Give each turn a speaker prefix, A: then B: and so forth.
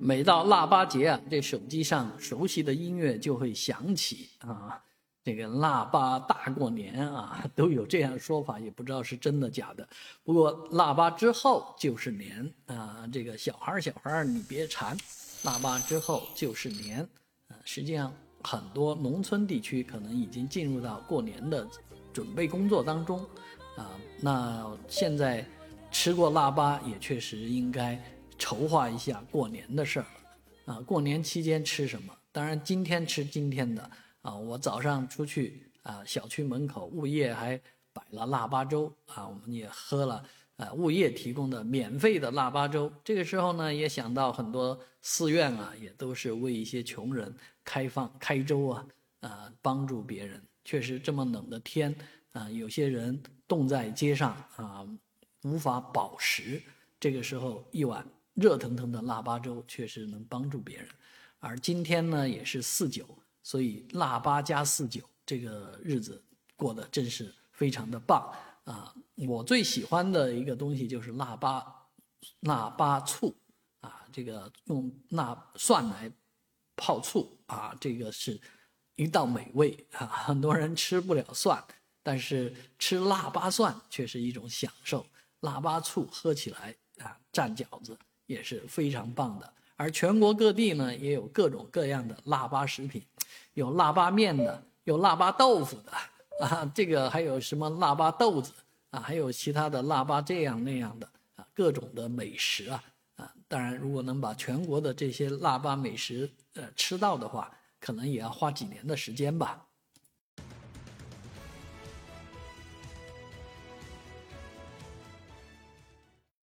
A: 每到腊八节啊，这手机上熟悉的音乐就会响起啊。这个腊八大过年啊，都有这样说法，也不知道是真的假的。不过腊八之后就是年啊，这个小孩儿小孩儿你别馋，腊八之后就是年啊。实际上，很多农村地区可能已经进入到过年的准备工作当中啊。那现在吃过腊八，也确实应该筹划一下过年的事儿啊。过年期间吃什么？当然，今天吃今天的。啊，我早上出去啊，小区门口物业还摆了腊八粥啊，我们也喝了啊，物业提供的免费的腊八粥。这个时候呢，也想到很多寺院啊，也都是为一些穷人开放开粥啊，啊，帮助别人。确实这么冷的天啊，有些人冻在街上啊，无法饱食。这个时候一碗热腾腾的腊八粥，确实能帮助别人。而今天呢，也是四九。所以腊八加四九这个日子过得真是非常的棒啊！我最喜欢的一个东西就是腊八腊八醋啊，这个用腊蒜来泡醋啊，这个是一道美味啊。很多人吃不了蒜，但是吃腊八蒜却是一种享受。腊八醋喝起来啊，蘸饺子也是非常棒的。而全国各地呢，也有各种各样的腊八食品。有腊八面的，有腊八豆腐的，啊，这个还有什么腊八豆子啊，还有其他的腊八这样那样的啊，各种的美食啊，啊，当然如果能把全国的这些腊八美食呃吃到的话，可能也要花几年的时间吧。